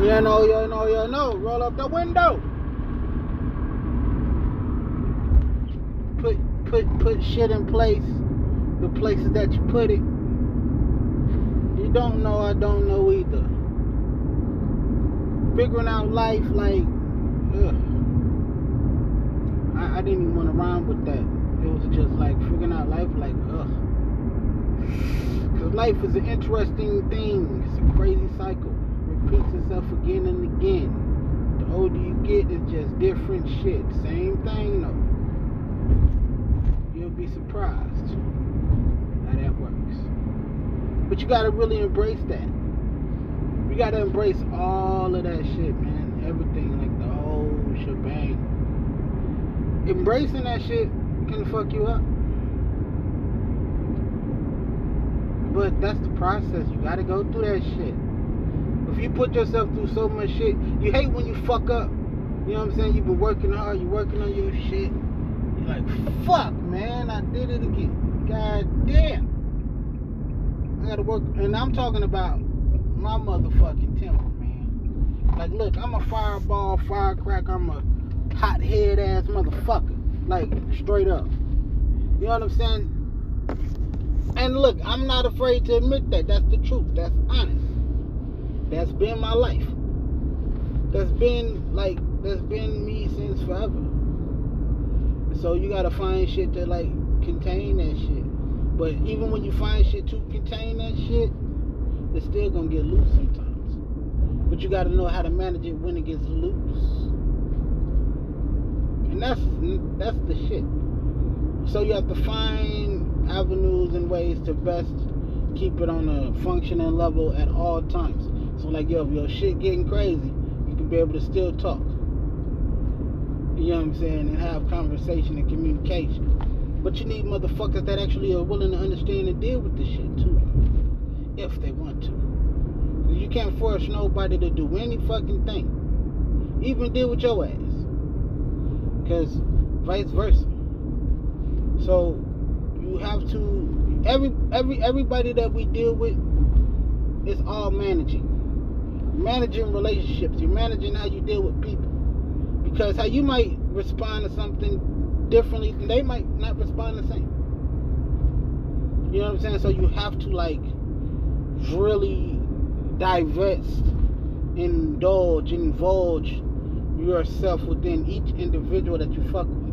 You know, you know, you know. Roll up the window. Put put put shit in place. The places that you put it. You don't know, I don't know either. Figuring out life like ugh. I, I didn't even want to rhyme with that. It was just like figuring out life like ugh. Cause life is an interesting thing. It's a crazy cycle repeats itself again and again. The older you get, it's just different shit. Same thing though. You'll be surprised how that works. But you gotta really embrace that. You gotta embrace all of that shit, man. Everything, like the whole shebang. Embracing that shit can fuck you up. But that's the process. You gotta go through that shit. If you put yourself through so much shit, you hate when you fuck up. You know what I'm saying? You've been working hard, you're working on your shit. You're like, fuck, man, I did it again. God damn. I gotta work, and I'm talking about my motherfucking temper, man. Like, look, I'm a fireball, firecracker, I'm a hot head ass motherfucker. Like, straight up. You know what I'm saying? And look, I'm not afraid to admit that. That's the truth. That's honest. That's been my life. That's been like that's been me since forever. So you gotta find shit to like contain that shit. But even when you find shit to contain that shit, it's still gonna get loose sometimes. But you gotta know how to manage it when it gets loose. And that's that's the shit. So you have to find avenues and ways to best keep it on a functioning level at all times. So like, yo, if your shit getting crazy, you can be able to still talk. You know what I'm saying? And have conversation and communication. But you need motherfuckers that actually are willing to understand and deal with this shit too. If they want to. You can't force nobody to do any fucking thing. Even deal with your ass. Cause vice versa. So you have to every every everybody that we deal with is all managing managing relationships. You're managing how you deal with people. Because how you might respond to something differently, they might not respond the same. You know what I'm saying? So you have to like really divest, indulge, indulge yourself within each individual that you fuck with.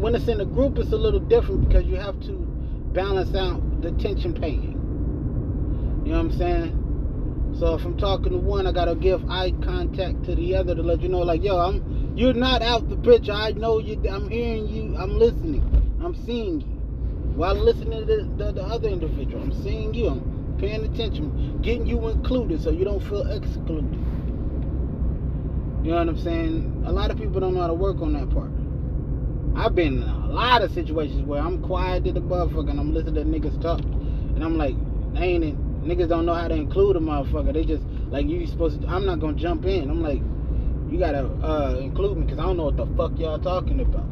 When it's in a group, it's a little different because you have to balance out the tension paying. You know what I'm saying? So if I'm talking to one, I gotta give eye contact to the other to let you know, like, yo, I'm you're not out the picture. I know you. I'm hearing you. I'm listening. I'm seeing you. While listening to the, the, the other individual, I'm seeing you. I'm paying attention, getting you included, so you don't feel excluded. You know what I'm saying? A lot of people don't know how to work on that part. I've been in a lot of situations where I'm quiet to the motherfucker and I'm listening to niggas talk, and I'm like, ain't it? Niggas don't know how to include a motherfucker. They just like you supposed to. I'm not gonna jump in. I'm like, you gotta uh, include me because I don't know what the fuck y'all talking about.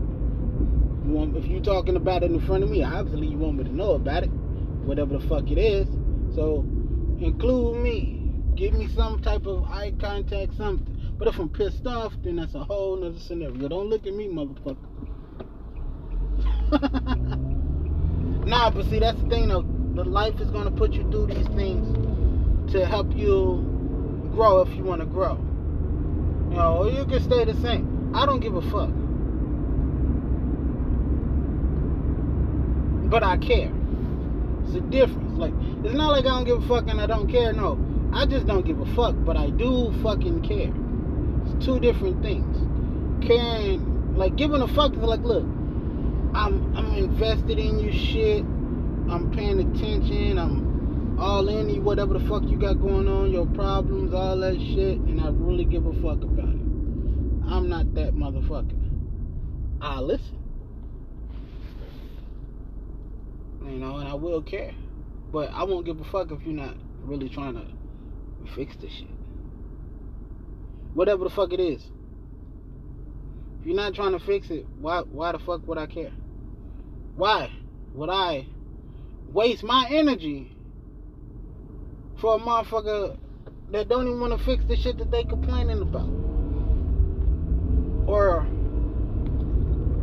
You want, if you talking about it in front of me, obviously you want me to know about it, whatever the fuck it is. So include me. Give me some type of eye contact, something. But if I'm pissed off, then that's a whole nother scenario. Don't look at me, motherfucker. nah, but see, that's the thing though the life is going to put you through these things to help you grow if you want to grow. You know, or you can stay the same. I don't give a fuck. But I care. It's a difference. Like, it's not like I don't give a fuck and I don't care. No. I just don't give a fuck, but I do fucking care. It's two different things. Caring, like giving a fuck is like, look, I'm I'm invested in your shit. I'm paying attention. I'm all in you, whatever the fuck you got going on, your problems, all that shit, and I really give a fuck about it. I'm not that motherfucker. I listen. You know, and I will care. But I won't give a fuck if you're not really trying to fix the shit. Whatever the fuck it is. If you're not trying to fix it, why why the fuck would I care? Why would I waste my energy for a motherfucker that don't even want to fix the shit that they complaining about. Or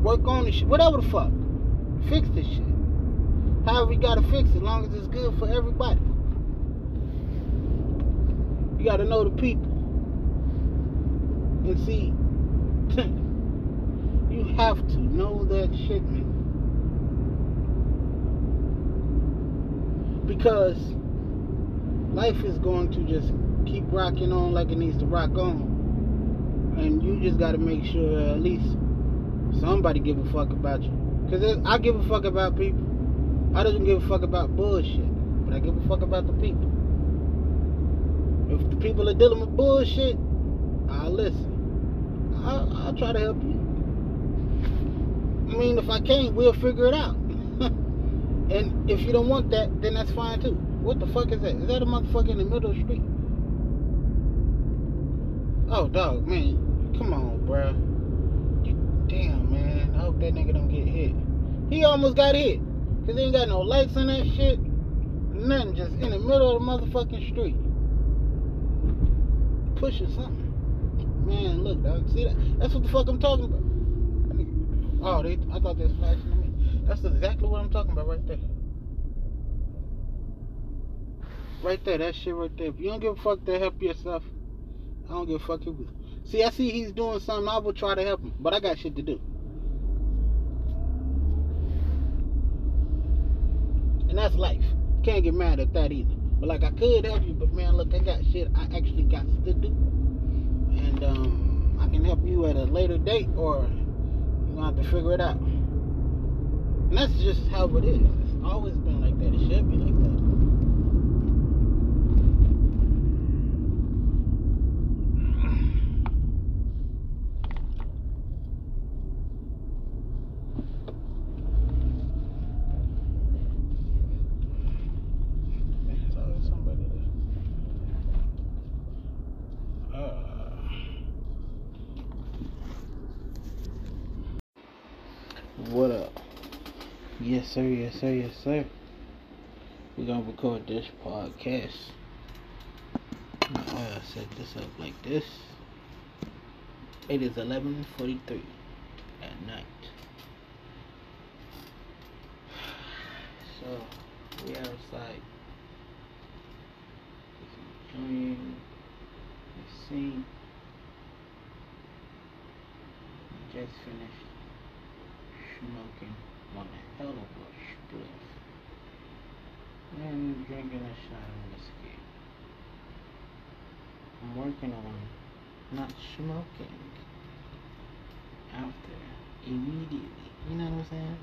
work on the shit. Whatever the fuck. Fix this shit. However you gotta fix it, as long as it's good for everybody. You gotta know the people. And see, you have to know that shit, man. Because life is going to just keep rocking on like it needs to rock on. And you just gotta make sure at least somebody give a fuck about you. Because I give a fuck about people. I don't give a fuck about bullshit. But I give a fuck about the people. If the people are dealing with bullshit, I'll listen. I'll, I'll try to help you. I mean, if I can't, we'll figure it out. and if you don't want that, then that's fine too. What the fuck is that? Is that a motherfucker in the middle of the street? Oh, dog, man. Come on, bruh. You, damn, man. I hope that nigga don't get hit. He almost got hit. Because he ain't got no lights on that shit. Nothing. Just in the middle of the motherfucking street. Pushing something. Man, look, dog. See that? That's what the fuck I'm talking about. Oh, they, I thought they was flashing at me. That's exactly what I'm talking about right there. Right there, that shit right there. If you don't give a fuck to help yourself, I don't give a fuck. See, I see he's doing something. I will try to help him, but I got shit to do. And that's life. Can't get mad at that either. But like I could help you, but man, look, I got shit I actually got to do. And um, I can help you at a later date or you're gonna have to figure it out. And that's just how it is. It's always been like that. It should be like that. There's always somebody there. Uh, What up? Yes, sir. Yes, sir. Yes, sir. We're gonna record this podcast. I set this up like this. It is 11:43 at night. So we outside. Enjoying the scene. Just finished smoking one hell of a spliff and drinking a shot of whiskey. I'm working on not smoking after immediately. You know what I'm saying?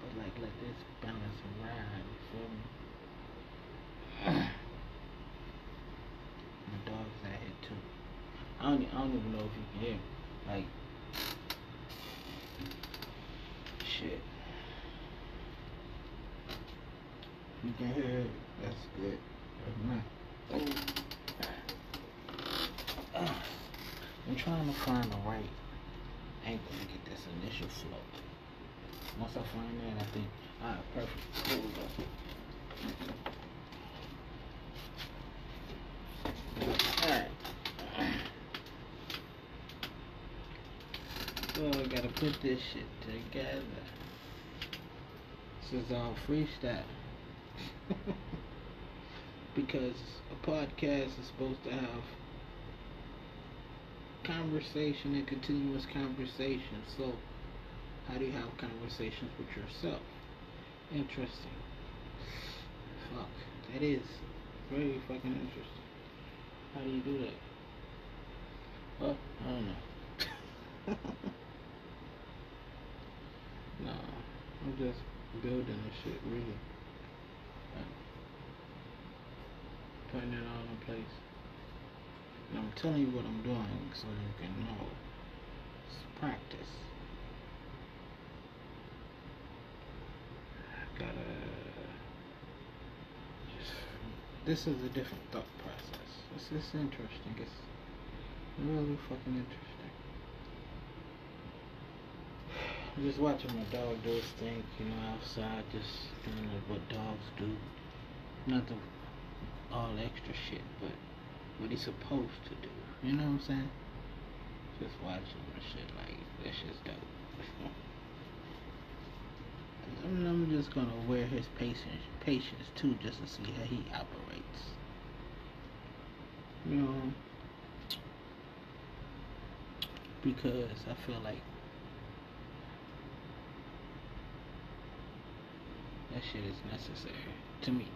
But like let this balance around, you feel me? My dog's out here too. I don't, I don't even know if you can hear. me. Like, shit. You can hear it. That's good. I'm trying to find the right angle to get this initial flow. Once I find that, I think, alright, perfect. Here we go. Alright. So I gotta put this shit together. This is all freestyle. because a podcast is supposed to have conversation and continuous conversation. So, how do you have conversations with yourself? Interesting. Fuck. That is very fucking interesting. How do you do that? Well, I don't know. nah, I'm just building this shit, really. Putting it all in place. And I'm telling you what I'm doing so you can know. It's practice. Gotta just. This is a different thought process. This is interesting. It's really fucking interesting. Just watching my dog do his thing, you know, outside, just doing what dogs do. Not the all extra shit, but what he's supposed to do. You know what I'm saying? Just watching and shit like that shit's dope. I'm, I'm just gonna wear his patience, patience too, just to see how he operates. You know, because I feel like that shit is necessary to me.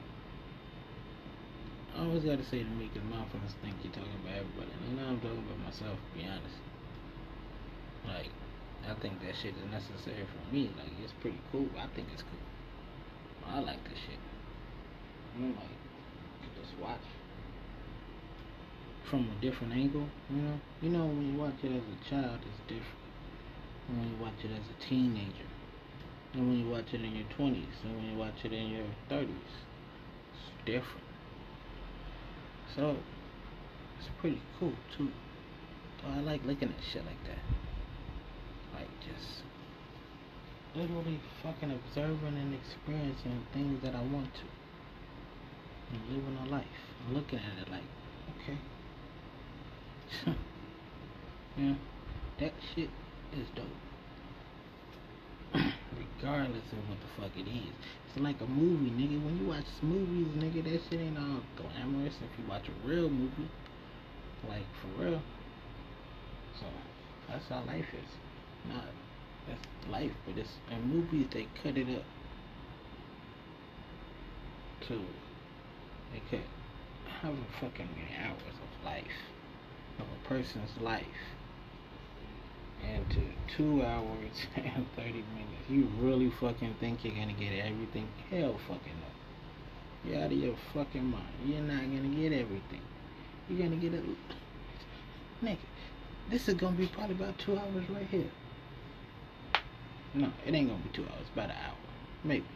I always gotta say to me because motherfuckers think you're talking about everybody. And now I'm talking about myself, to be honest. Like, I think that shit is necessary for me. Like, it's pretty cool. I think it's cool. I like this shit. I'm like, just watch from a different angle, you know? You know, when you watch it as a child, it's different. When you watch it as a teenager, and when you watch it in your 20s, and when you watch it in your 30s, it's different. So, it's pretty cool, too. So I like looking at shit like that. Like, just literally fucking observing and experiencing things that I want to. And living a life. And looking at it like, okay. yeah, that shit is dope. Regardless of what the fuck it is. It's like a movie, nigga. When you watch movies, nigga, that shit ain't all glamorous. If you watch a real movie, like for real. So, that's how life is. Not, that's life, but it's, in movies, they cut it up to, they cut however fucking many hours of life of a person's life into two hours and 30 minutes. You really fucking think you're gonna get everything? Hell fucking no. You're out of your fucking mind. You're not gonna get everything. You're gonna get it. Nigga, this is gonna be probably about two hours right here. No, it ain't gonna be two hours, about an hour. Maybe.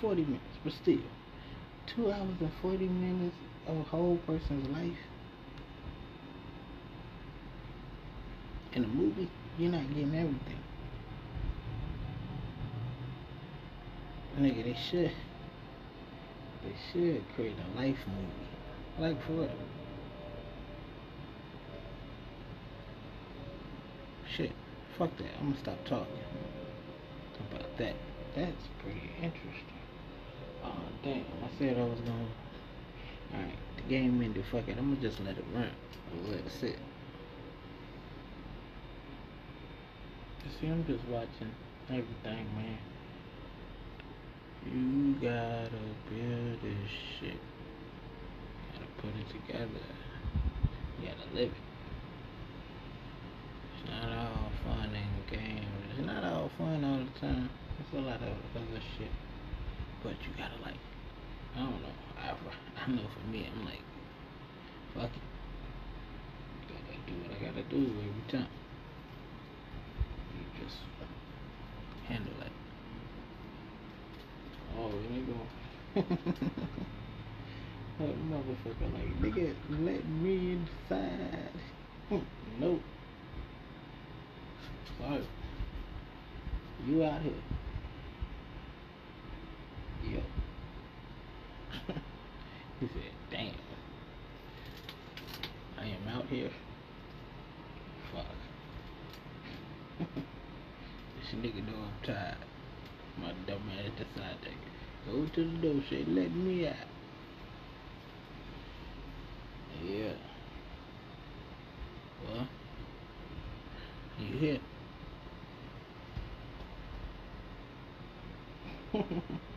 40 minutes, but still. Two hours and 40 minutes of a whole person's life in a movie, you're not getting everything. Nigga, they should. They should create a life movie. Like for real. Shit. Fuck that. I'm gonna stop talking about that. That's pretty interesting. Oh damn, I said I was gonna Alright, the game ended, fuck it. I'm gonna just let it run. let it sit. See, I'm just watching everything, man. You gotta build this shit. Gotta put it together. You gotta live it. It's not all fun and games. It's not all fun all the time. It's a lot of other shit. But you gotta like, I don't know. I, I know for me, I'm like, fuck it. Gotta do what I gotta do every time just handle it. Oh, nigga. that motherfucker like, nigga, let me inside. Hmm, nope. Sorry. You out here. Yo. he said, damn. I am out here. Fuck. This nigga I'm tired. My dumb ass decided to go to the door, say, let me out. Yeah. Well, you here?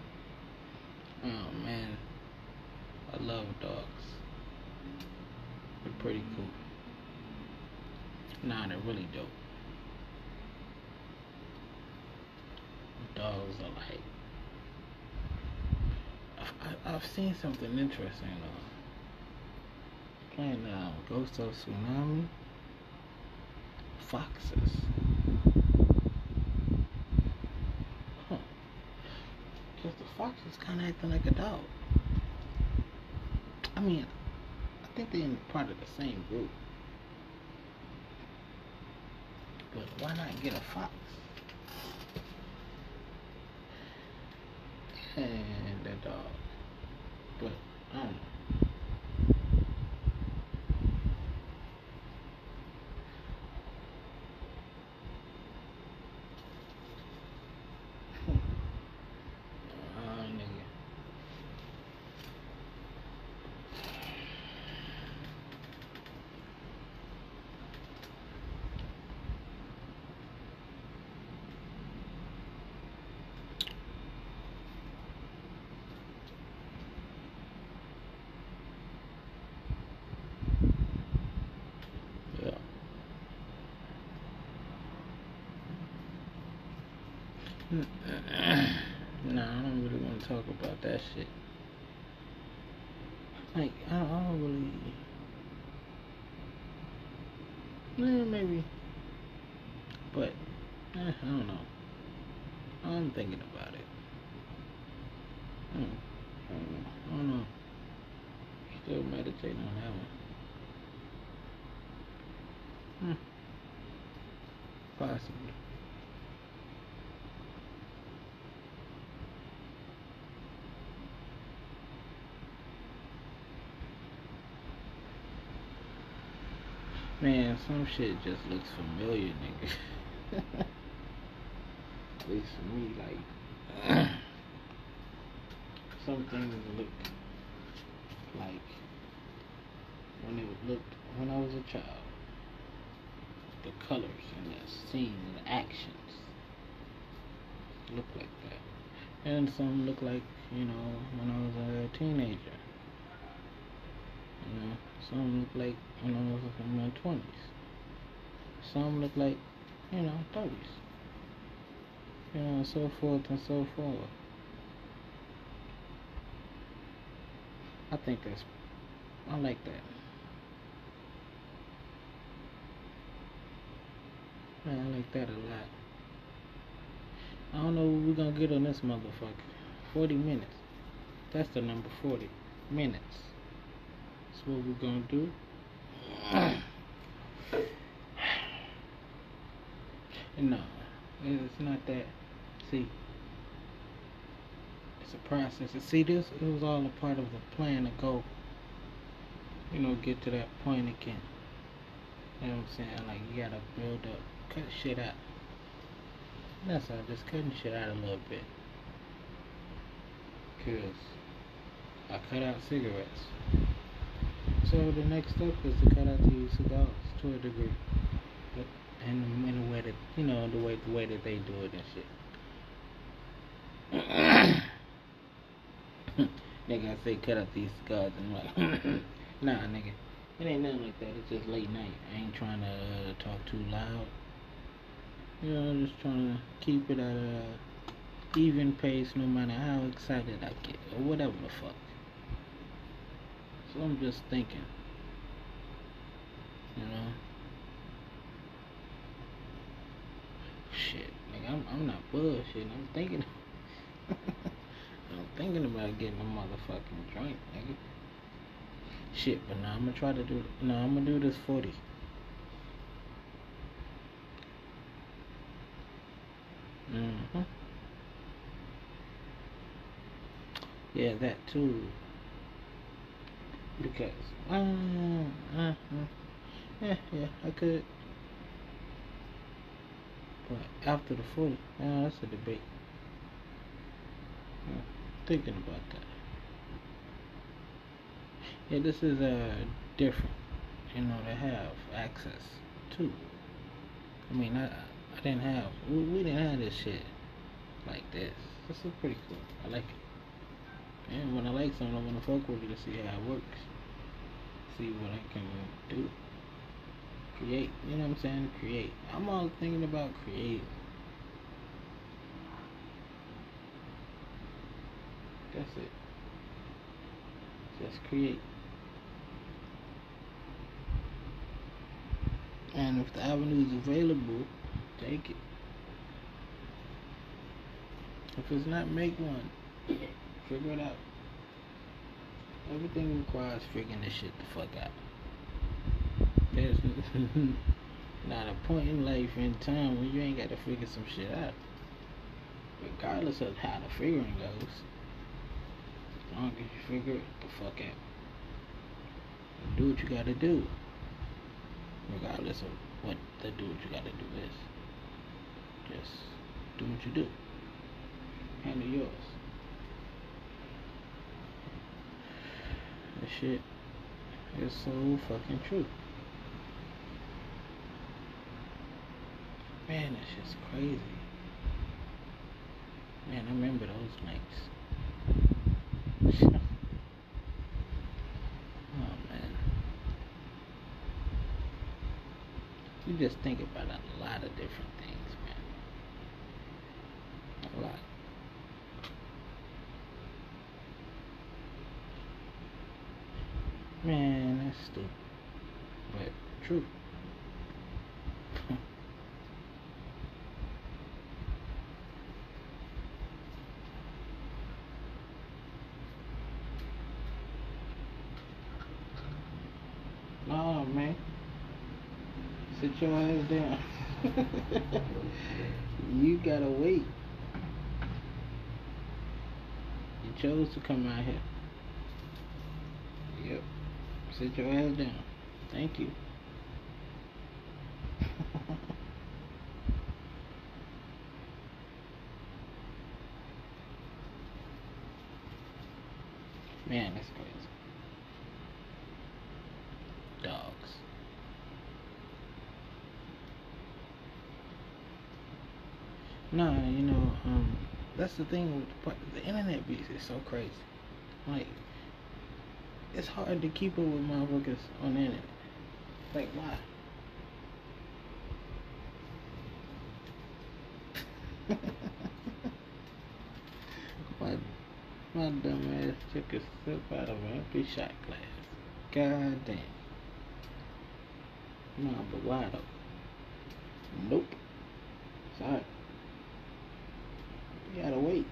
playing something interesting though. Playing now. Ghost of Tsushima. Foxes. Huh. Cause the fox is kind of acting like a dog. I mean, I think they're part of the same group. But why not get a fox? And a dog. But I don't know. Ah, nigga. Yeah. no, I don't really want to talk about that shit. Like, I don't, I don't really. Eh, maybe. But, eh, I don't know. I'm thinking about it. Hmm. I don't know. I don't know. Still meditating on that one. Hmm. Possibly. Man, some shit just looks familiar, nigga. At least for me, like some things look like when it looked when I was a child. The colors and the scenes and the actions look like that. And some look like, you know, when I was a teenager. Some look like when I was in my twenties. Some look like, you know, thirties. You know, so forth and so forth. I think that's I like that. Man, I like that a lot. I don't know what we're gonna get on this motherfucker. Forty minutes. That's the number forty minutes. That's what we're gonna do. no, it's not that. See, it's a process. And see, this it was all a part of the plan to go. You know, get to that point again. You know what I'm saying? Like you gotta build up, cut shit out. That's all. Just cutting shit out a little bit. Cause I cut out cigarettes. So the next step is to cut out these cigars to a degree, but in the, in a way that you know the way the way that they do it and shit. nigga, I say cut out these cigars and like, nah, nigga, it ain't nothing like that. It's just late night. I ain't trying to uh, talk too loud. You know, I'm just trying to keep it at a even pace, no matter how excited I get or whatever the fuck. So I'm just thinking, you know. Shit, nigga, I'm, I'm not bullshitting. I'm thinking, I'm thinking about getting a motherfucking joint, nigga. Shit, but now I'm gonna try to do. No, I'm gonna do this forty. Mm-hmm. Yeah, that too. Because, uh, uh, uh, yeah, yeah, I could. But after the 40, uh, that's a debate. Thinking about that. Yeah, this is uh, different, you know, to have access to. I mean, I, I didn't have, we, we didn't have this shit like this. This is pretty cool. I like it. And when I like something, I want to fuck with it to see how it works. See what I can do. Create. You know what I'm saying? Create. I'm all thinking about creating. That's it. Just create. And if the avenue is available, take it. If it's not, make one. Figure it out. Everything requires figuring this shit the fuck out. There's not a point in life and time when you ain't got to figure some shit out. Regardless of how the figuring goes. As long as you figure it the fuck out. Do what you gotta do. Regardless of what the do what you gotta do is. Just do what you do. Handle yours. This shit is so fucking true. Man, that shit's crazy. Man, I remember those nights. oh man. You just think about a lot of different things, man. A lot. Man, that's stupid. But true. oh man. Sit your ass down. you gotta wait. You chose to come out here. Sit your ass down. Thank you. Man, that's crazy. Dogs. Nah, you know, um, that's the thing with the, the internet beast is so crazy. Like, it's hard to keep up with motherfuckers on the internet. Like, why? my, my dumb ass took a sip out of an empty shot glass. God damn. Nah, but why though? Nope. Sorry. You gotta wait.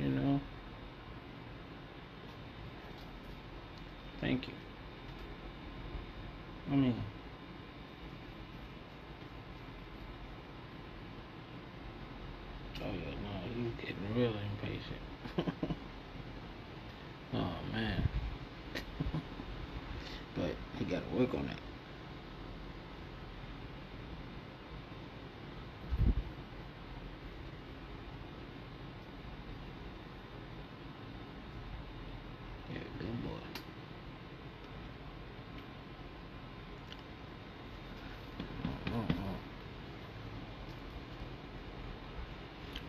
You know? Thank you. I mean, oh yeah, no, he's getting real impatient. oh man. but he gotta work on that. Yeah, good boy.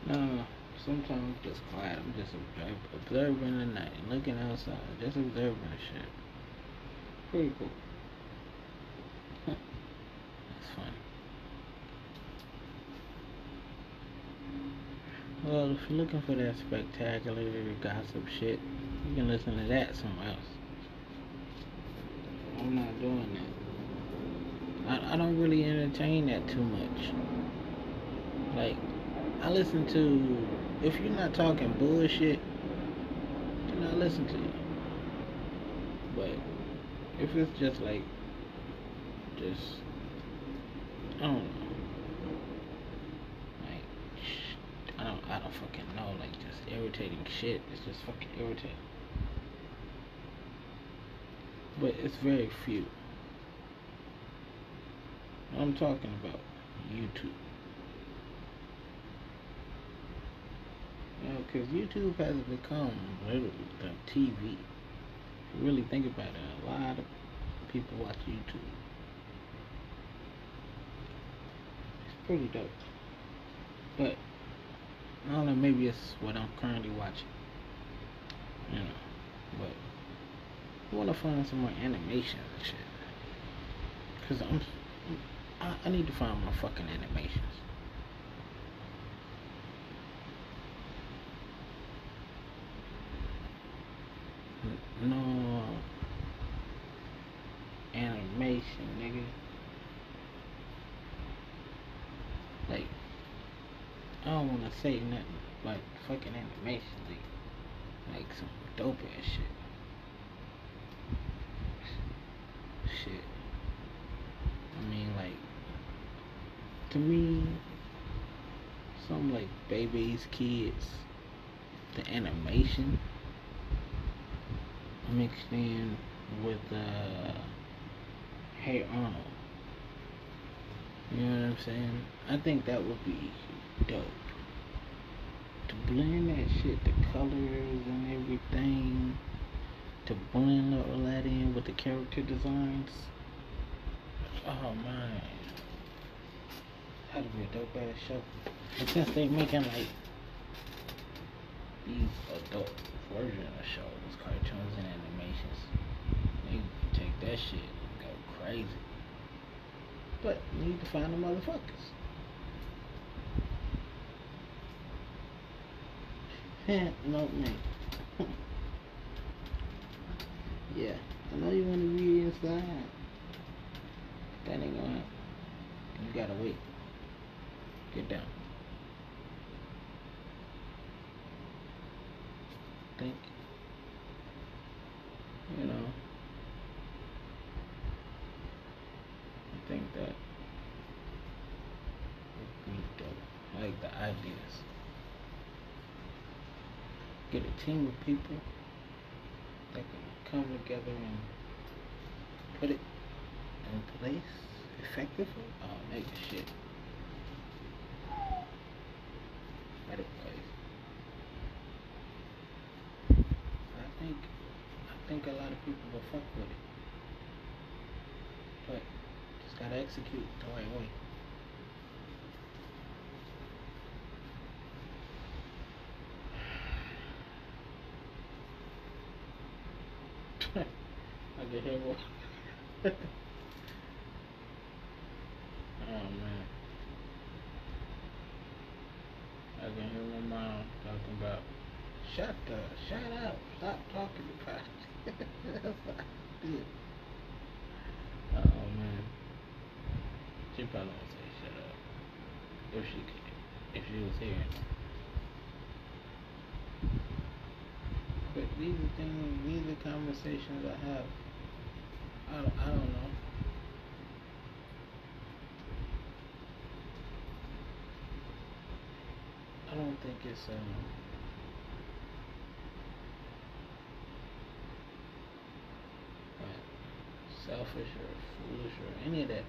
No, sometimes just quiet. I'm just observe, observing the night, looking outside, just observing the shit. Pretty cool. That's funny. Well, if you're looking for that spectacular gossip shit, you can listen to that somewhere else. I'm not doing that. I, I don't really entertain that too much. Like, I listen to, if you're not talking bullshit, then I listen to you. But if it's just like, just, I don't know. Like, I don't, I don't fucking know. Like, just irritating shit. It's just fucking irritating. But it's very few. I'm talking about YouTube. You know, because YouTube has become literally uh, the TV. If you really think about it, a lot of people watch YouTube. It's pretty dope. But, I don't know, maybe it's what I'm currently watching. You know, but I want to find some more animation and shit. Because I'm, I, I need to find more fucking animations. No animation, nigga. Like, I don't want to say nothing, but fucking animation, like, like some dope ass shit. Shit. I mean, like, to me, some like babies, kids, the animation mixed in with uh, Hey Arnold. You know what I'm saying? I think that would be dope. To blend that shit, the colors and everything, to blend all that in with the character designs. Oh man. That'd be a dope ass show. But since they making like these adult version of shows, cartoons and they take that shit and go crazy. But you need to find the motherfuckers. no man. yeah, I know you want to be inside. That ain't gonna happen. You gotta wait. Get down. Think. You know. I think that would be dope. I like the ideas. Get a team of people that can come together and put it in place effectively. Oh, make shit. Better place. I think I think a lot of people will fuck with it. But just gotta execute the right way. I can hear more. oh man. I can hear my mom talking about shut the shut up. Stop talking about it. That's what I did. Oh man. She probably won't say shut up. If she could if she was here. But these are things these are conversations I have. I don't, I don't know. I don't think it's um selfish or foolish or any of that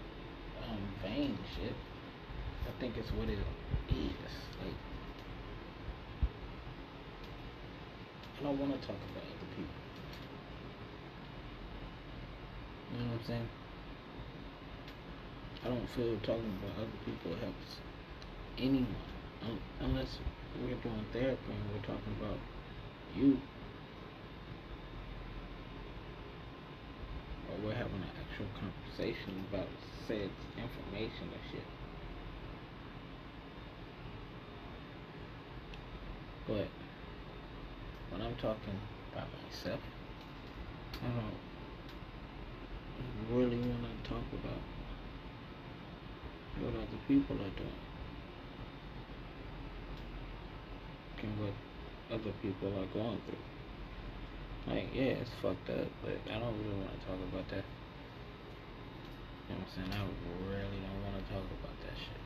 um vain shit. I think it's what it is. Like I don't want to talk about other people. You know what I'm saying? I don't feel talking about other people helps anyone un- unless we're doing therapy and we're talking about you or we're having an actual conversation about said information or shit. But when I'm talking about myself, I don't really want to talk about what other people are doing and what other people are going through. Like, yeah, it's fucked up, but I don't really want to talk about that. You know what I'm saying? I really don't want to talk about that shit.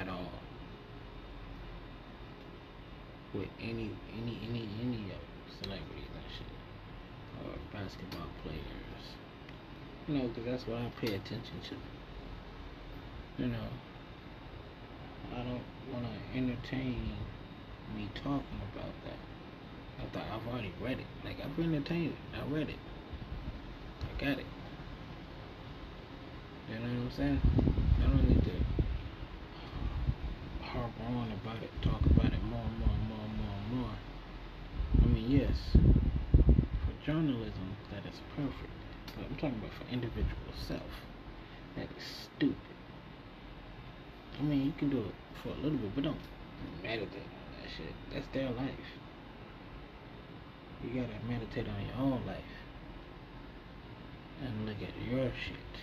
At all. With any, any, any, any of celebrities basketball players. You know, because that's what I pay attention to. You know, I don't want to entertain me talking about that. I thought I've already read it. Like I've entertained it. I read it. I got it. You know what I'm saying? I don't need to harp on about it, talk about it more and more and more and more and more. I mean, yes, journalism, that is perfect. But I'm talking about for individual self. That is stupid. I mean, you can do it for a little bit, but don't meditate on that shit. That's their life. You gotta meditate on your own life and look at your shit.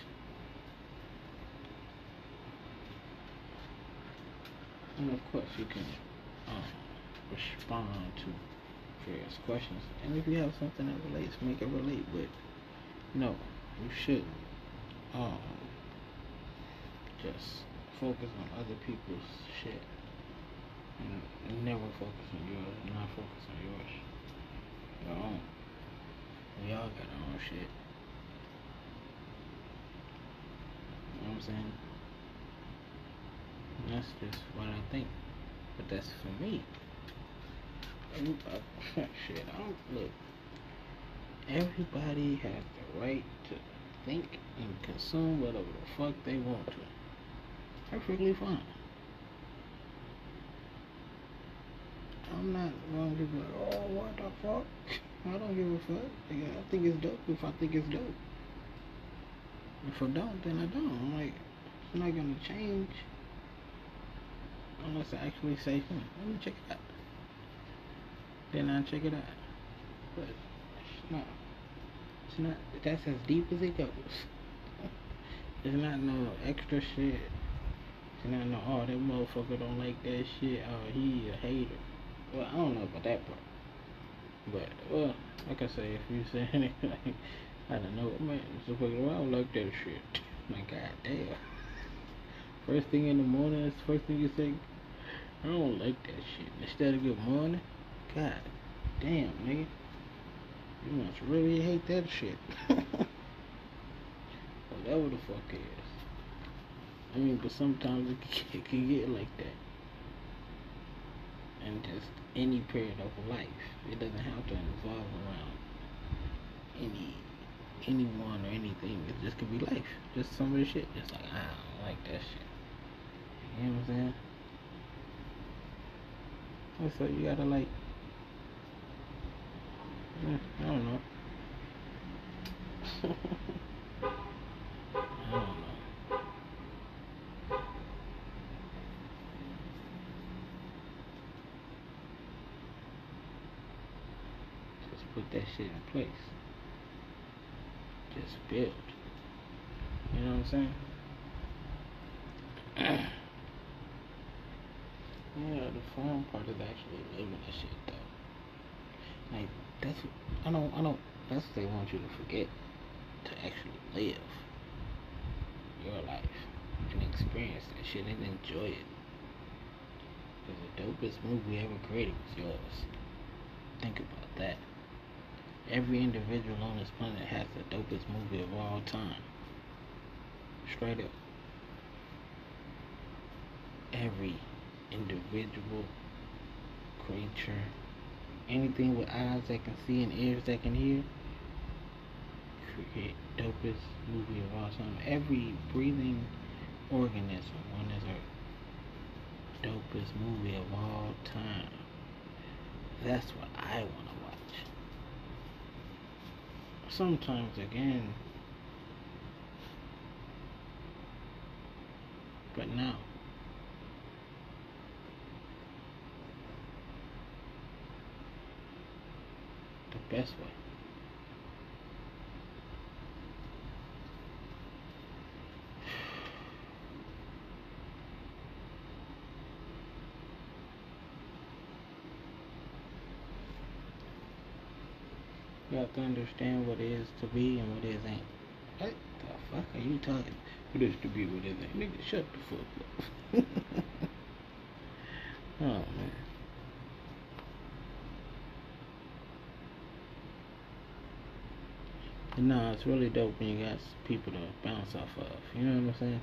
And of course, you can um, respond to various questions. And if you have something that relates, make it relate. But no, you shouldn't. Um, just focus on other people's shit and never focus on yours. Not focus on yours. Your own. We all got our own shit. You know what I'm saying? That's just what I think. But that's for me. Shit, I don't look. Everybody has the right to think and consume whatever the fuck they want to. Perfectly fine. I'm not gonna be like, oh, what the fuck? I don't give a fuck. I think it's dope if I think it's dope. If I don't, then I don't. I'm like, it's not gonna change unless I actually say, hmm, let me check it out. Then I check it out. But it's not. It's not. That's as deep as it goes. It's not no extra shit. It's not no, oh, that motherfucker don't like that shit. Oh, he a hater. Well, I don't know about that part. But, well, like I say, if you say anything, like, I don't know, man, it's a fucking, I don't like that shit. My god damn. First thing in the morning, that's the first thing you say, I don't like that shit. Instead of good morning, god damn, nigga. You must really hate that shit. Whatever the fuck it is. I mean, but sometimes it can, get like that. And just any period of life. It doesn't have to involve around any anyone or anything. It just could be life. Just some of the shit. Just like ah, I don't like that shit. You know what I'm saying? So you gotta like I don't know. I don't know. Just put that shit in place. Just build. You know what I'm saying? yeah, the fun part is actually living that shit though. Like that's I don't I don't that's what they want you to forget to actually live your life and experience that shit and enjoy it. Because the dopest movie ever created was yours. Think about that. Every individual on this planet has the dopest movie of all time. Straight up. Every individual creature anything with eyes that can see and ears that can hear. Create dopest movie of all time. Every breathing organism on this earth. Dopest movie of all time. That's what I want to watch. Sometimes again, but now. Best way. You have to understand what it is to be and what it ain't. What the fuck are you talking? What is to be, what it ain't? Nigga, shut the fuck up. oh, man. No, it's really dope when you got people to bounce off of. You know what I'm saying?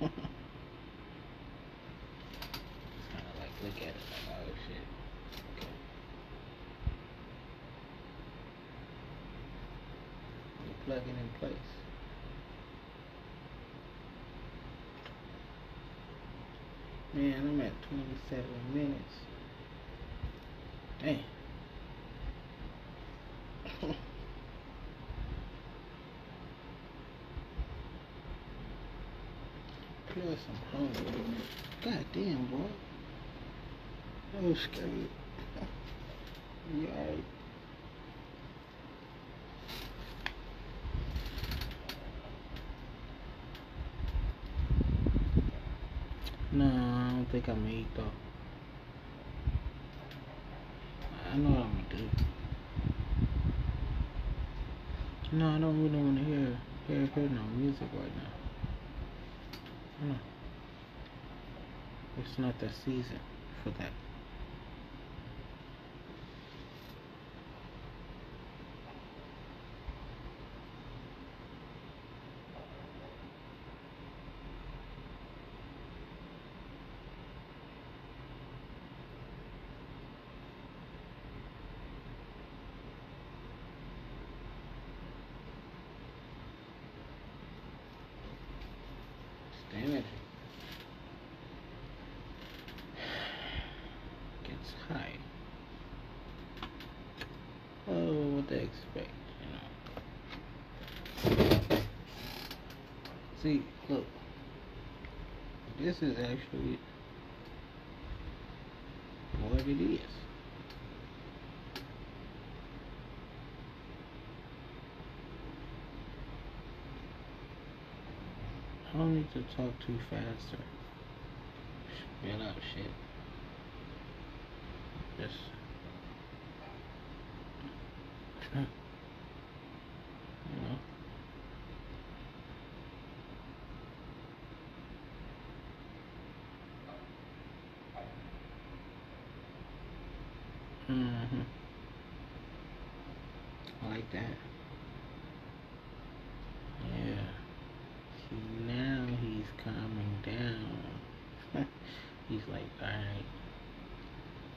kind of like look at it like, oh shit. Okay. You plug it in place. Man, I'm at 27 minutes. Damn. Plus I'm hungry. God damn, boy. Was scary. you alright? No, I don't think I'm eat though. I know what I'm gonna do. No, I don't really want to hear. can't hear no music right now. It's not the season for that. Damn it. Gets high. Oh, what they expect, you know. See, look. This is actually what it is. I don't need to talk too fast or spit out oh, shit. Just you know. Mhm. I like that. Yeah. See, now he's calming down. he's like, alright.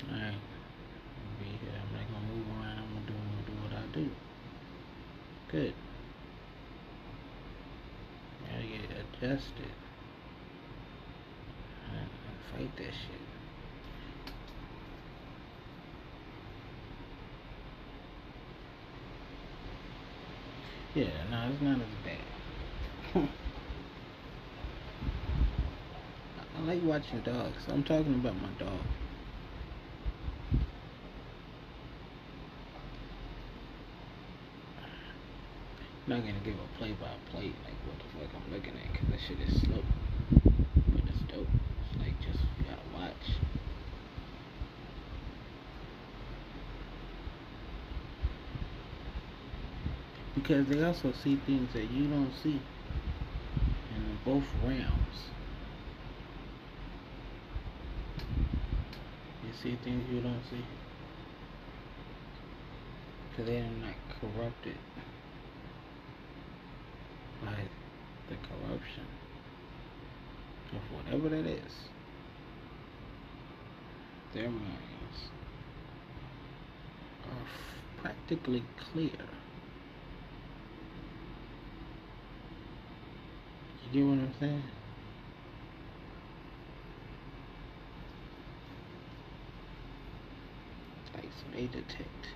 Alright. I'll be here. I'm not gonna move around. I'm gonna do, I'm gonna do what I do. Good. Gotta get adjusted. And fight that shit. Yeah, no, it's not as bad. Like watching dogs. I'm talking about my dog. I'm not gonna give a play by play like what the fuck I'm looking at because that shit is slow. But it's dope. It's like just you gotta watch. Because they also see things that you don't see in both realms. You see things you don't see. Because they are not corrupted by the corruption of whatever that is. Their minds are practically clear. You get what I'm saying? They detect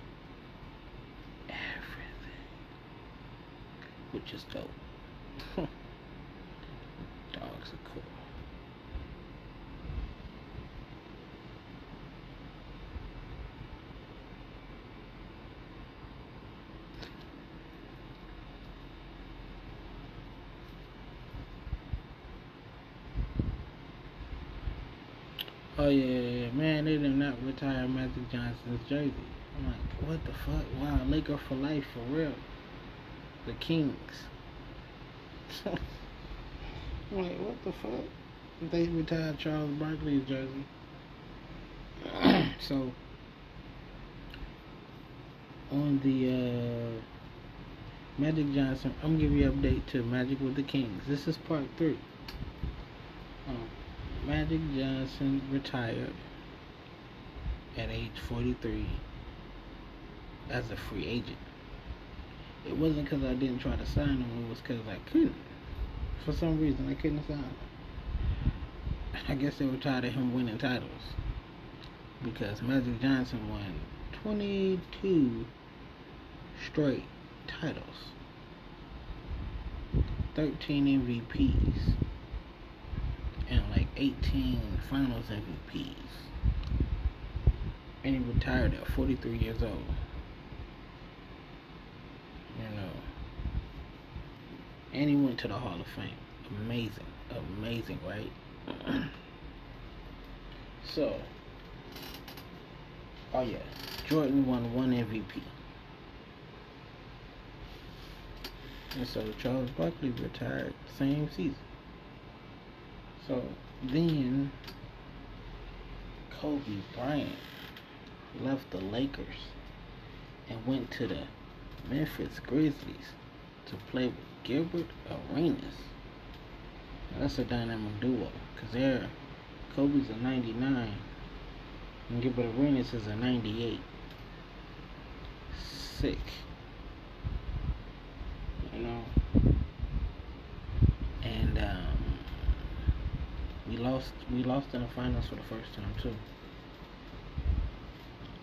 everything, which is dope. Dogs are cool. Oh yeah, yeah, yeah, man, they did not retire Magic Johnson's jersey. I'm like, what the fuck? Wow, Laker for life, for real. The Kings. I'm like, what the fuck? They retired Charles Barkley's jersey. so, on the uh, Magic Johnson, I'm gonna give you an update to Magic with the Kings. This is part three. Um, Magic Johnson retired at age 43 as a free agent. It wasn't because I didn't try to sign him, it was because I couldn't. For some reason, I couldn't sign him. I guess they were tired of him winning titles. Because Magic Johnson won 22 straight titles, 13 MVPs, and like 18 finals MVPs. And he retired at 43 years old. You know. And he went to the Hall of Fame. Amazing. Amazing, right? so, oh yeah, Jordan won one MVP. And so Charles Barkley retired same season. So then Kobe Bryant left the Lakers and went to the Memphis Grizzlies to play with Gilbert Arenas. Now that's a dynamic duo because they're Kobe's a 99 and Gilbert Arenas is a 98. Sick. You know? And um, we lost we lost in the finals for the first time too.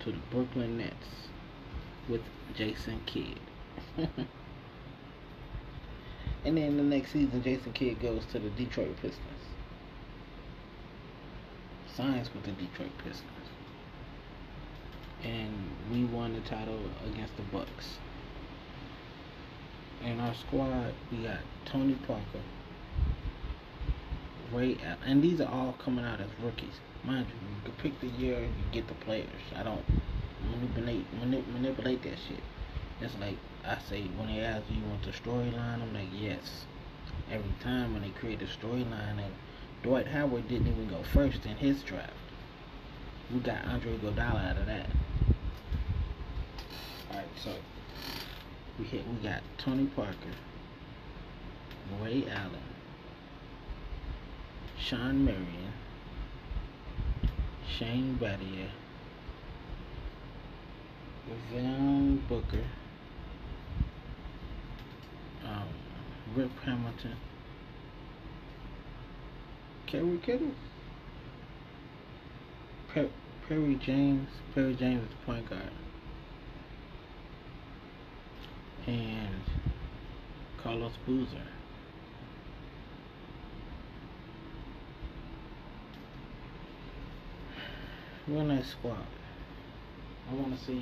To the Brooklyn Nets with Jason Kidd. and then the next season Jason Kidd goes to the Detroit Pistons. Signs with the Detroit Pistons and we won the title against the Bucks. In our squad, we got Tony Parker, Ray, and these are all coming out as rookies. Mind you, you can pick the year, and you get the players. I don't manipulate manip, manipulate that shit. It's like I say when they ask you want the storyline, I'm like yes. Every time when they create the storyline, and Dwight Howard didn't even go first in his draft. We got Andre Iguodala out of that. Alright, so we hit we got Tony Parker, Ray Allen, Shawn Marion, Shane Battier, Vin Baker, um, Rip Hamilton, Kerry Kittle. Perry James. Perry James is the point guard. And Carlos Boozer. Nice squad. I want to see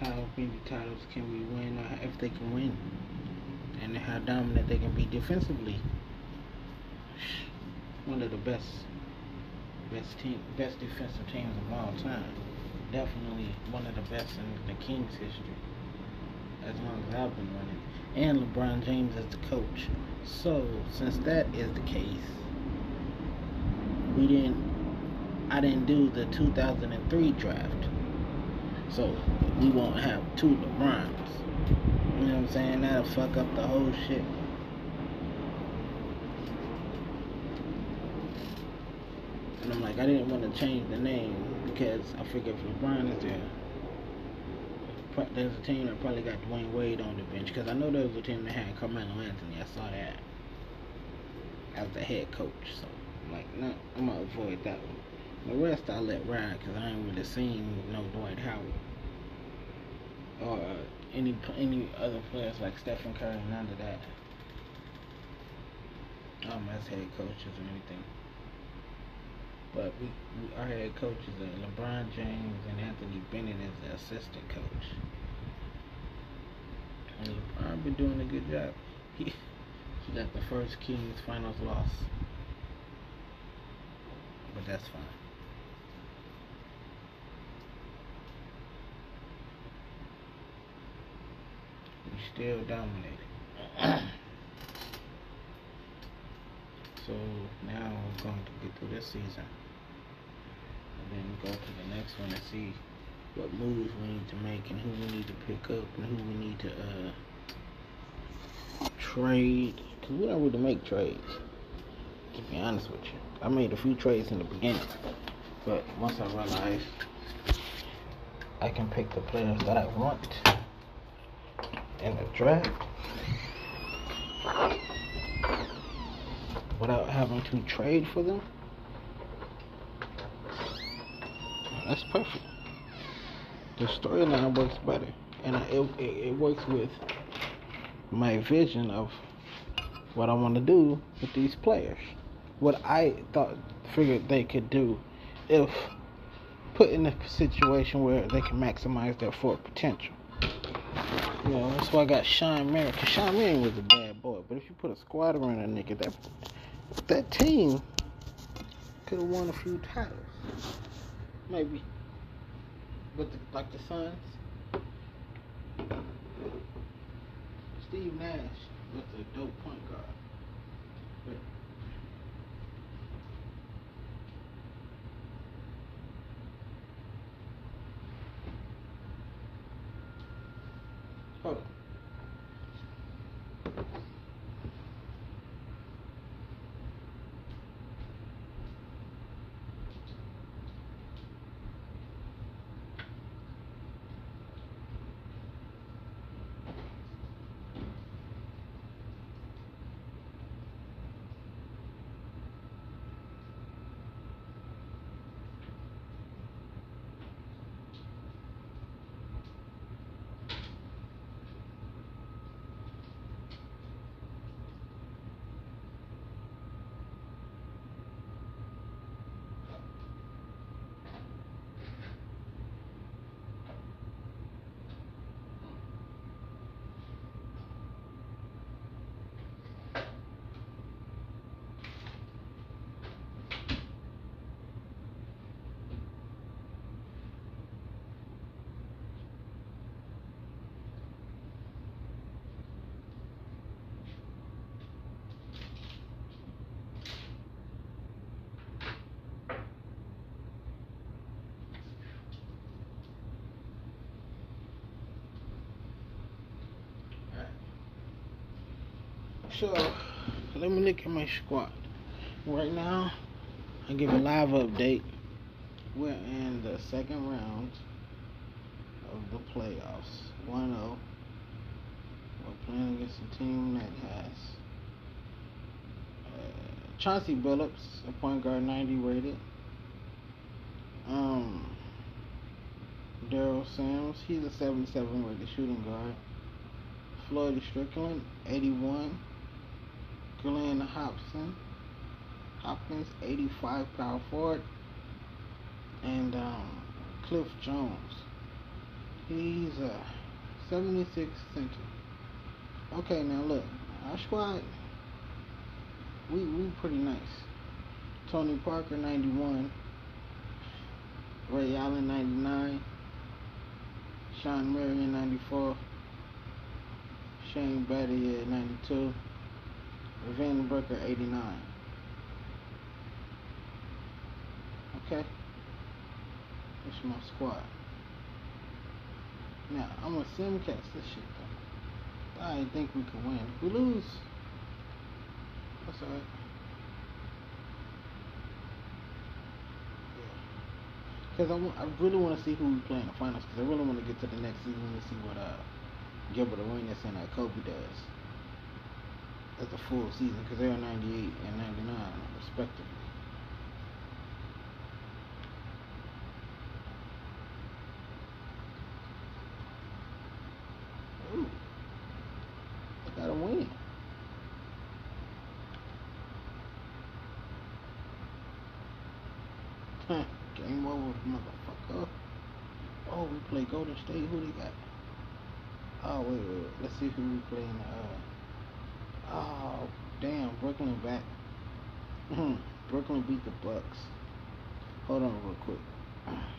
how many titles can we win, or if they can win, and how dominant they can be defensively. One of the best best team, best defensive teams of all time. Definitely one of the best in the Kings history, as long as I've been running. And LeBron James as the coach. So since that is the case, we didn't. I didn't do the 2003 draft, so we won't have two LeBrons. You know what I'm saying? That'll fuck up the whole shit. And I'm like, I didn't want to change the name because I figured if LeBron is there, there's a team that probably got Dwyane Wade on the bench because I know there was a team that had Carmelo Anthony. I saw that as the head coach. So I'm like, no, I'm gonna avoid that one. The rest I let ride because I ain't really seen no Dwight Howard or uh, any any other players like Stephen Curry. None of that. Um, as head coaches or anything. But we, we our head coaches are LeBron James and Anthony Bennett as the assistant coach. And LeBron been doing a good job. He, he got the first Kings finals loss. But that's fine. We still dominating. So now we're going to get through this season and then go to the next one and see what moves we need to make and who we need to pick up and who we need to uh, trade. Because we don't really make trades, to be honest with you. I made a few trades in the beginning, but once I realized I can pick the players that I want in the draft without having to trade for them. That's perfect. The storyline works better, and it, it, it works with my vision of what I want to do with these players. What I thought, figured they could do if put in a situation where they can maximize their full potential. You know, that's why I got Shawn Marion. Cause Shawn Marion was a bad boy, but if you put a squad around a nigga, that that team could have won a few titles. Maybe. But the, like the Suns, Steve Nash was a dope point guard. But Hold on. So, let me look at my squad. Right now, I give a live update. We're in the second round of the playoffs. 1 0. We're playing against a team that has uh, Chauncey Billups, a point guard 90 rated. Um, Daryl Sims, he's a 77 rated shooting guard. Floyd Strickland, 81. Glenn Hopson, Hopkins, 85 power forward, and um, Cliff Jones. He's a 76 center. Okay, now look, our squad, we we pretty nice. Tony Parker, 91. Ray Allen, 99. Shawn Marion, 94. Shane Battier, 92. Vin Baker 89. Okay? That's my squad. Now, I'm to simcast this shit, though. I think we can win. If we lose, that's alright. Because I, I really want to see who we play in the finals. Because I really want to get to the next season and see what uh, Gilbert Arenas and uh, Kobe does as the full season because they're 98 and 99 respectively. Ooh, I gotta win. Game over, motherfucker. Oh, we play Golden State. Who they got? Oh, wait, wait, wait. Let's see who we play in the. Uh, Oh, damn, Brooklyn back. Brooklyn beat the Bucks. Hold on real quick.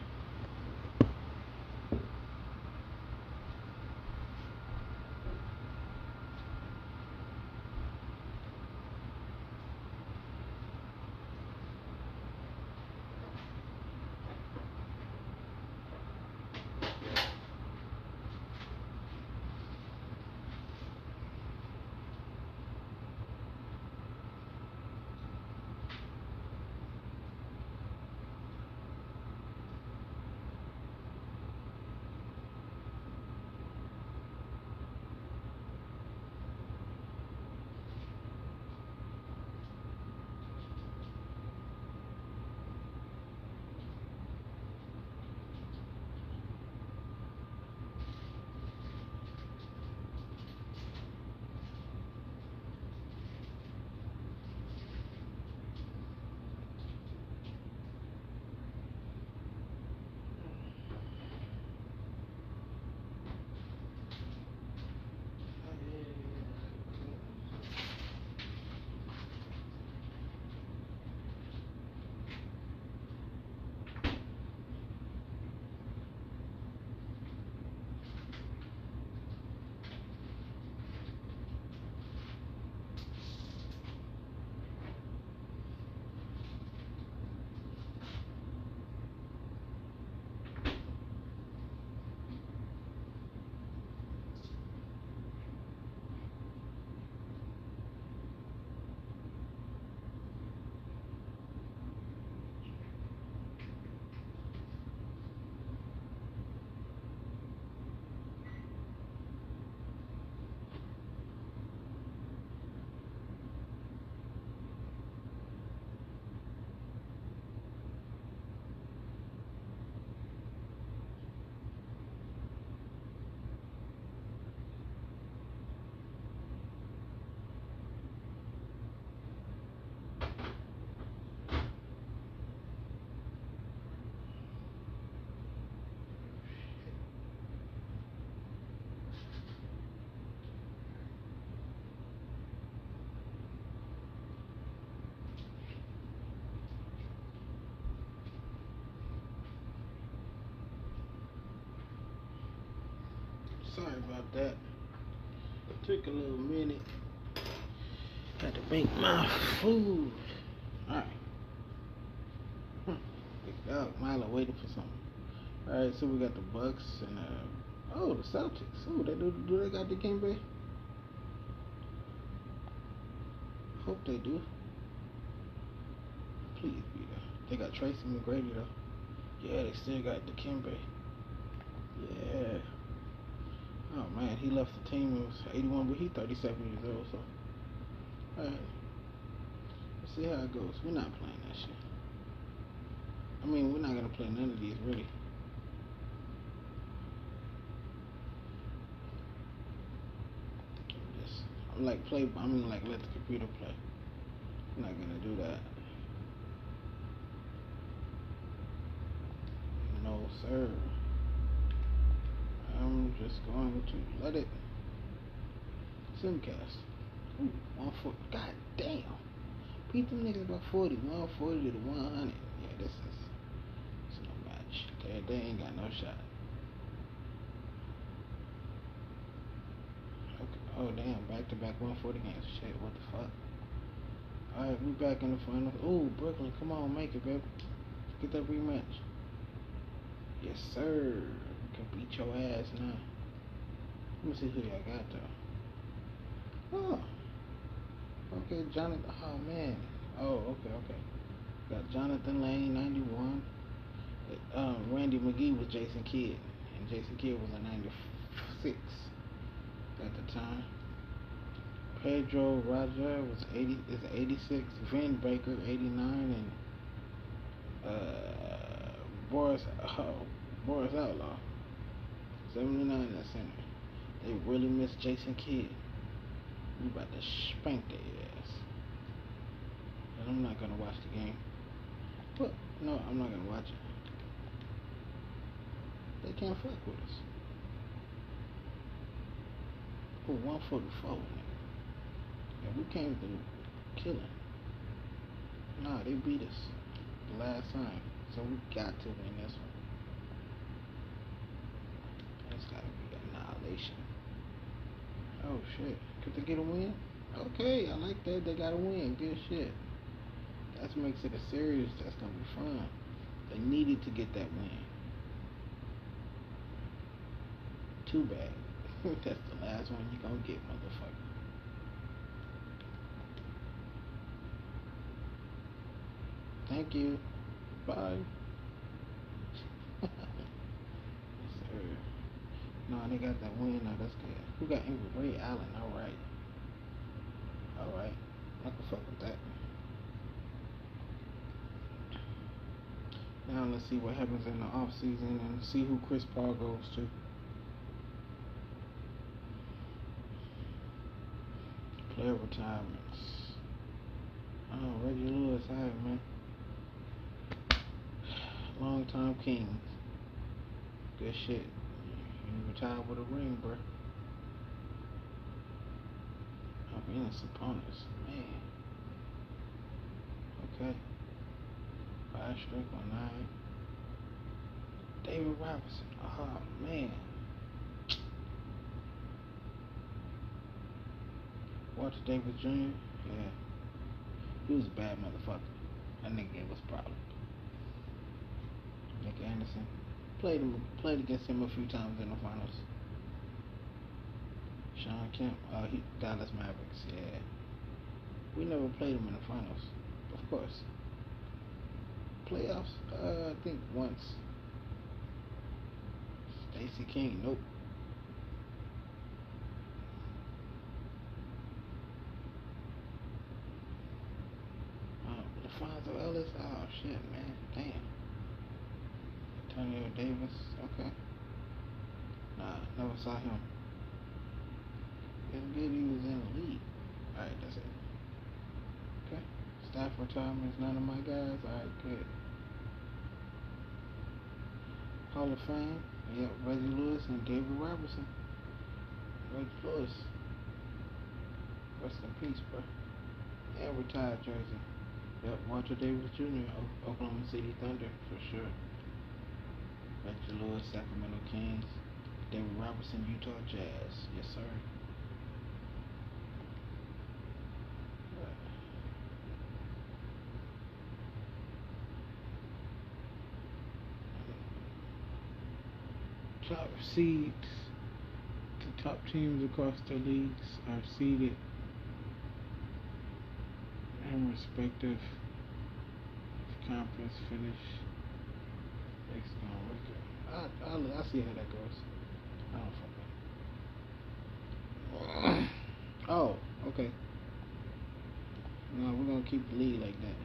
Sorry about that. It took a little minute. Got to make my food. Alright. Dog Milo waiting for something. Alright, so we got the Bucks and uh oh the Celtics. Oh, they do do they got the game Dikembe? Hope they do. Please be there. They got Tracy McGrady though. Yeah, they still got the Dikembe. Yeah. Oh man, he left the team. It was 81, but he's 37 years old. So, alright. Let's see how it goes. We're not playing that shit. I mean, we're not gonna play none of these really. Just, I'm like play. I mean, like let the computer play. I'm not gonna do that. No, sir. I'm just going to let it simcast. Ooh, one foot. God damn. Beat them niggas by 40. 140 to 100. Yeah, this is, is no match. They, they ain't got no shot. Okay. Oh, damn. Back to back 140 games. Shit, what the fuck? Alright, we back in the final. Ooh, Brooklyn. Come on, make it, baby. Get that rematch. Yes, sir can beat your ass now. Let me see who y'all got though. Oh. Okay, Jonathan. Oh man. Oh, okay, okay. Got Jonathan Lane, 91. Um, Randy McGee was Jason Kidd, and Jason Kidd was a 96 at the time. Pedro Roger was 80 is 86. Vin Baker 89, and uh, Boris oh, Boris Outlaw 79 that center. They really miss Jason Kidd. We about to spank their ass. And I'm not gonna watch the game. But no, I'm not gonna watch it. They can't fuck with us. Oh, 144, nigga. And we came to killing. Nah, they beat us the last time. So we got to win this one. Annihilation. Oh shit. Could they get a win? Okay, I like that. They got a win. Good shit. That makes it a series that's gonna be fun. They needed to get that win. Too bad. that's the last one you're gonna get, motherfucker. Thank you. Bye. No, they got that win. No, that's good. Who got Ingrid? Ray Allen. All right. All right. I can fuck with that. Now let's see what happens in the off season and see who Chris Paul goes to. Player retirements. Oh, Reggie Lewis, hi man. Long time king. Good shit. You retired with a ring, bro. Arvinas opponents, man. Okay. Five strike on nine. David Robinson. Oh man. Walter Davis Jr. Yeah. He was a bad motherfucker. That nigga gave us problems. Nick Anderson. Played him, played against him a few times in the finals. Shawn Kemp, uh, he Dallas Mavericks, yeah. We never played him in the finals, of course. Playoffs, uh, I think once. Stacy King, nope. Oh, LaPhonso Ellis, oh shit, man, damn. Antonio Davis. Okay. Nah, never saw him. It's good he was in the league. Alright, that's it. Okay. Staff retirements, none of my guys. Alright, good. Hall of Fame. Yep, Reggie Lewis and David Robertson. Reggie Lewis. Rest in peace, bro. And retired jersey. Yep, Walter Davis Jr. Oklahoma City Thunder for sure. Reggie Lewis, Sacramento Kings. David Robertson, Utah Jazz. Yes, sir. Top seeds, the top teams across the leagues are seeded in respective conference finish. I, I, I see how that goes. I don't fucking. oh, okay. No, we're gonna keep the lead like that.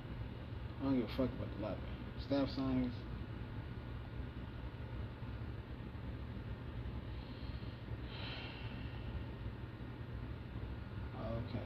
I don't give a fuck about the lottery. Staff signings. Okay.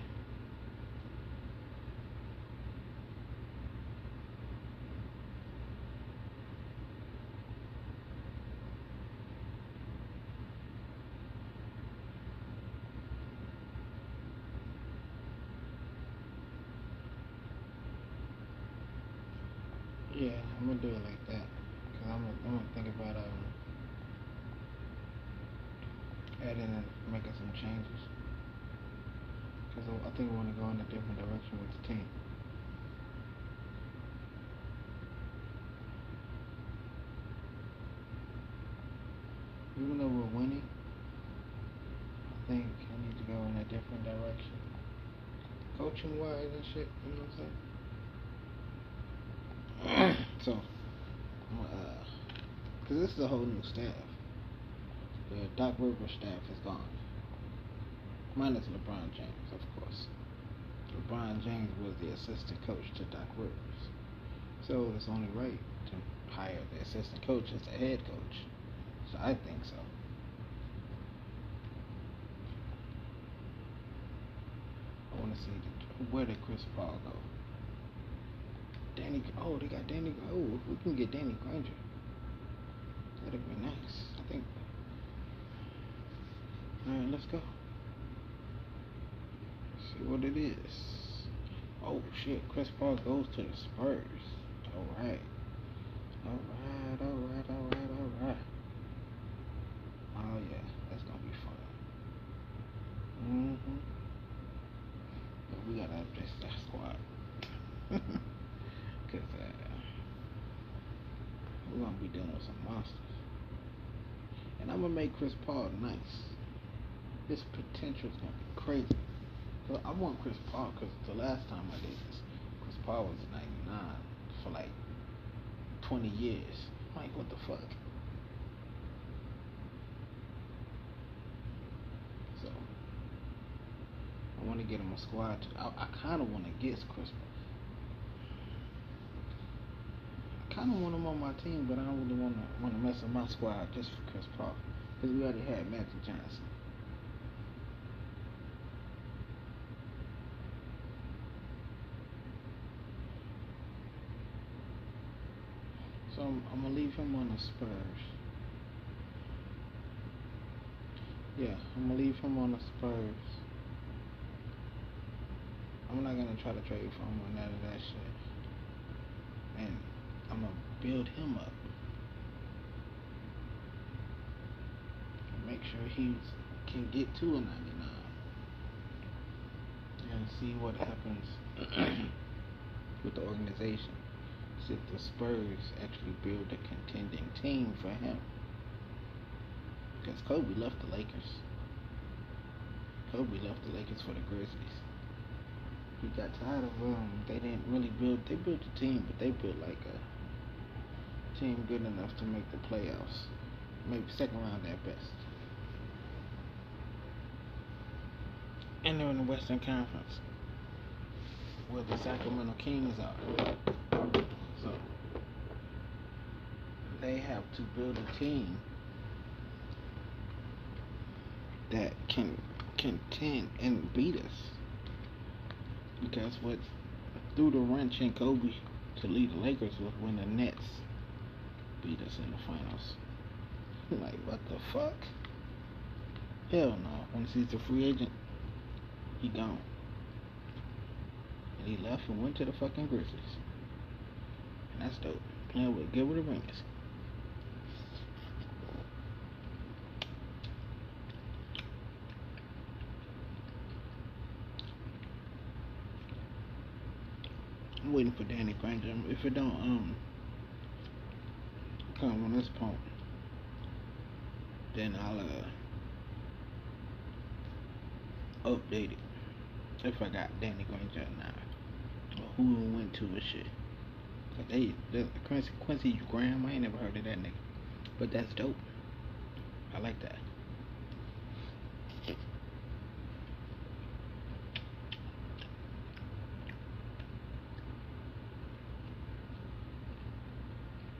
Yeah, I'm gonna do it like that. Cause I'm gonna, I'm gonna think about um adding and making some changes. Cause I I think we want to go in a different direction with the team. Even though we're winning, I think I need to go in a different direction. Coaching wise and shit, you know what I'm saying? so, uh, cause this is a whole new staff. The Doc Rivers staff is gone. Minus LeBron James, of course. LeBron James was the assistant coach to Doc Rivers. So it's only right to hire the assistant coach as the head coach. So I think so. I want to see the, where did Chris Paul go? Danny. Oh, they got Danny. Oh, we can get Danny Granger, that'd be nice. I think. All right, let's go. See what it is. Oh shit, Chris Paul goes to the Spurs. All right. All right, all right, all right, all right. Oh yeah, that's gonna be fun. Mm-hmm. But we gotta update that squad. Cause uh, we're gonna be dealing with some monsters. And I'm gonna make Chris Paul nice. His potential is gonna be crazy. So I want Chris Paul because the last time I did this, Chris Paul was 99 for like 20 years. I'm like, what the fuck? So I want to get him a squad. I, I kind of want to get Chris. I kind of want him on my team, but I don't really want to want to mess with my squad just for Chris Paul because we already had Magic Johnson. So I'm, I'm gonna leave him on the Spurs. Yeah, I'm gonna leave him on the Spurs. I'm not gonna try to trade for him or none of that shit. And I'm gonna build him up. And make sure he can get to a 99. And see what happens with the organization. See if the Spurs actually build a contending team for him. Because Kobe left the Lakers. Kobe left the Lakers for the Grizzlies. He got tired of um they didn't really build they built a team but they built like a team good enough to make the playoffs. Maybe second round at best. And they're in the Western Conference. Where the Sacramento Kings are. So they have to build a team that can contend and beat us. Because what threw the wrench in Kobe to lead the Lakers was when the Nets beat us in the finals. like what the fuck? Hell no. Once he's a free agent, he gone. And he left and went to the fucking Grizzlies. And that's dope. Playing with Gilbert Arenas. I'm waiting for Danny Granger. If it don't um come on this point, then I'll uh, update it. If I got Danny Granger now. Or who went to a shit. Cause they, the Quincy, Quincy Graham, I ain't never heard of that nigga. But that's dope. I like that.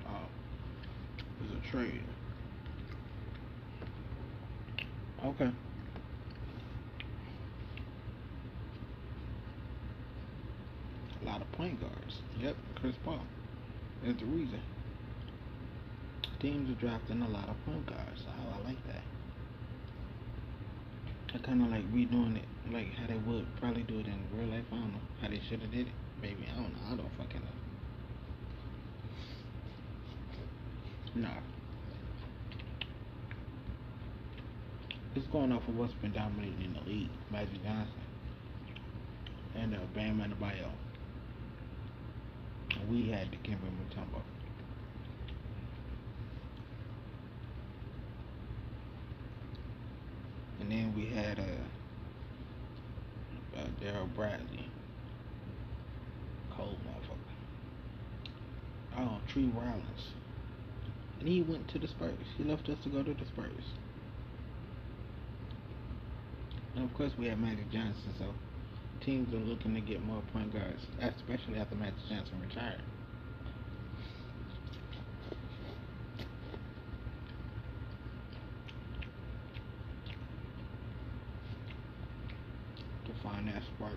Oh, there's a trade. Okay. A lot of point guards. Yep, Chris Paul. That's the reason. Drafting a lot of point guards. I like that. I kind of like redoing it, like how they would probably do it in real life. I don't know how they should have did it. Maybe I don't know. I don't fucking know. Nah. It's going off of what's been dominating in the league. Magic Johnson and uh, Bam Adebayo. We had Dikembe Mutombo. And then we had uh, uh Daryl Bradley. Cold motherfucker. Oh, Tree Rollins. And he went to the Spurs. He left us to go to the Spurs. And of course we had Magic Johnson, so teams are looking to get more point guards, especially after Magic Johnson retired. To find that spark.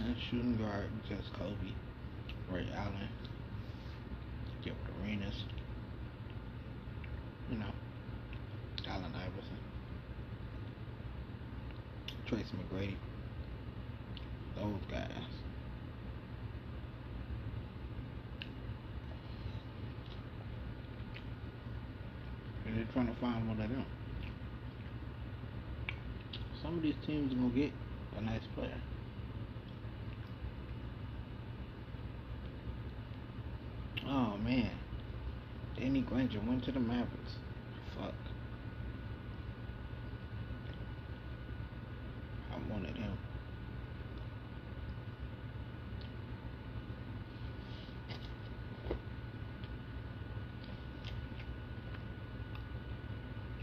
And shooting guard, just Kobe, Ray Allen, Gilbert Arenas, you know, Allen Iverson. Tracy McGrady. Those guys. And they're trying to find one of them. Some of these teams are gonna get a nice player. Oh man. Danny went to the Mavericks. Fuck. I wanted him.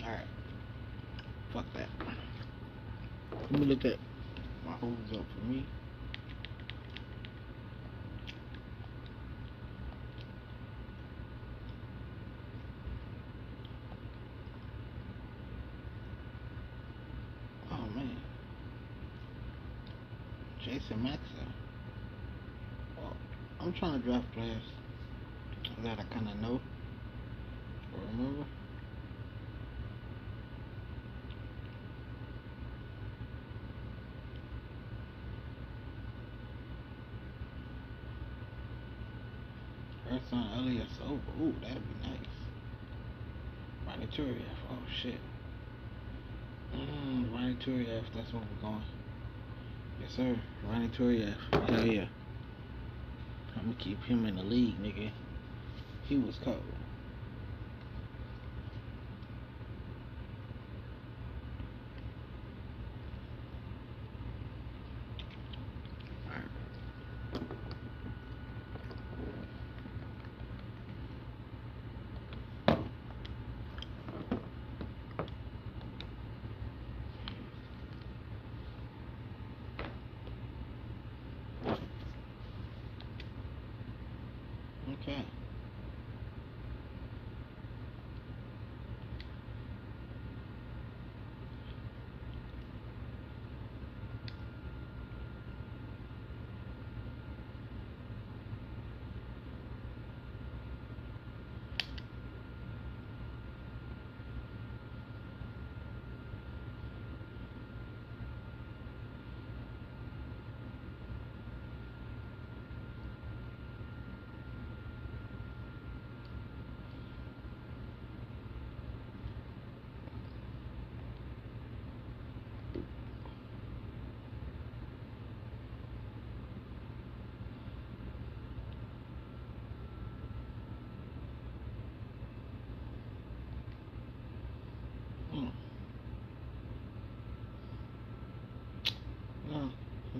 Alright. Fuck that. Let me look at my holds up for me. Oh man. Jason Maxwell. Well, I'm trying to draft players that I kind of know or remember. First on Elias Over. Ooh, that'd be nice. Ronny Turiaf. Oh shit. Mm, Ronny Turiaf. That's where we're going. Yes, sir. Ronny Turiaf. Hell yeah. Keep him in the league, nigga. He was cold. Okay.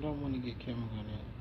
Don't want to get chemical on it.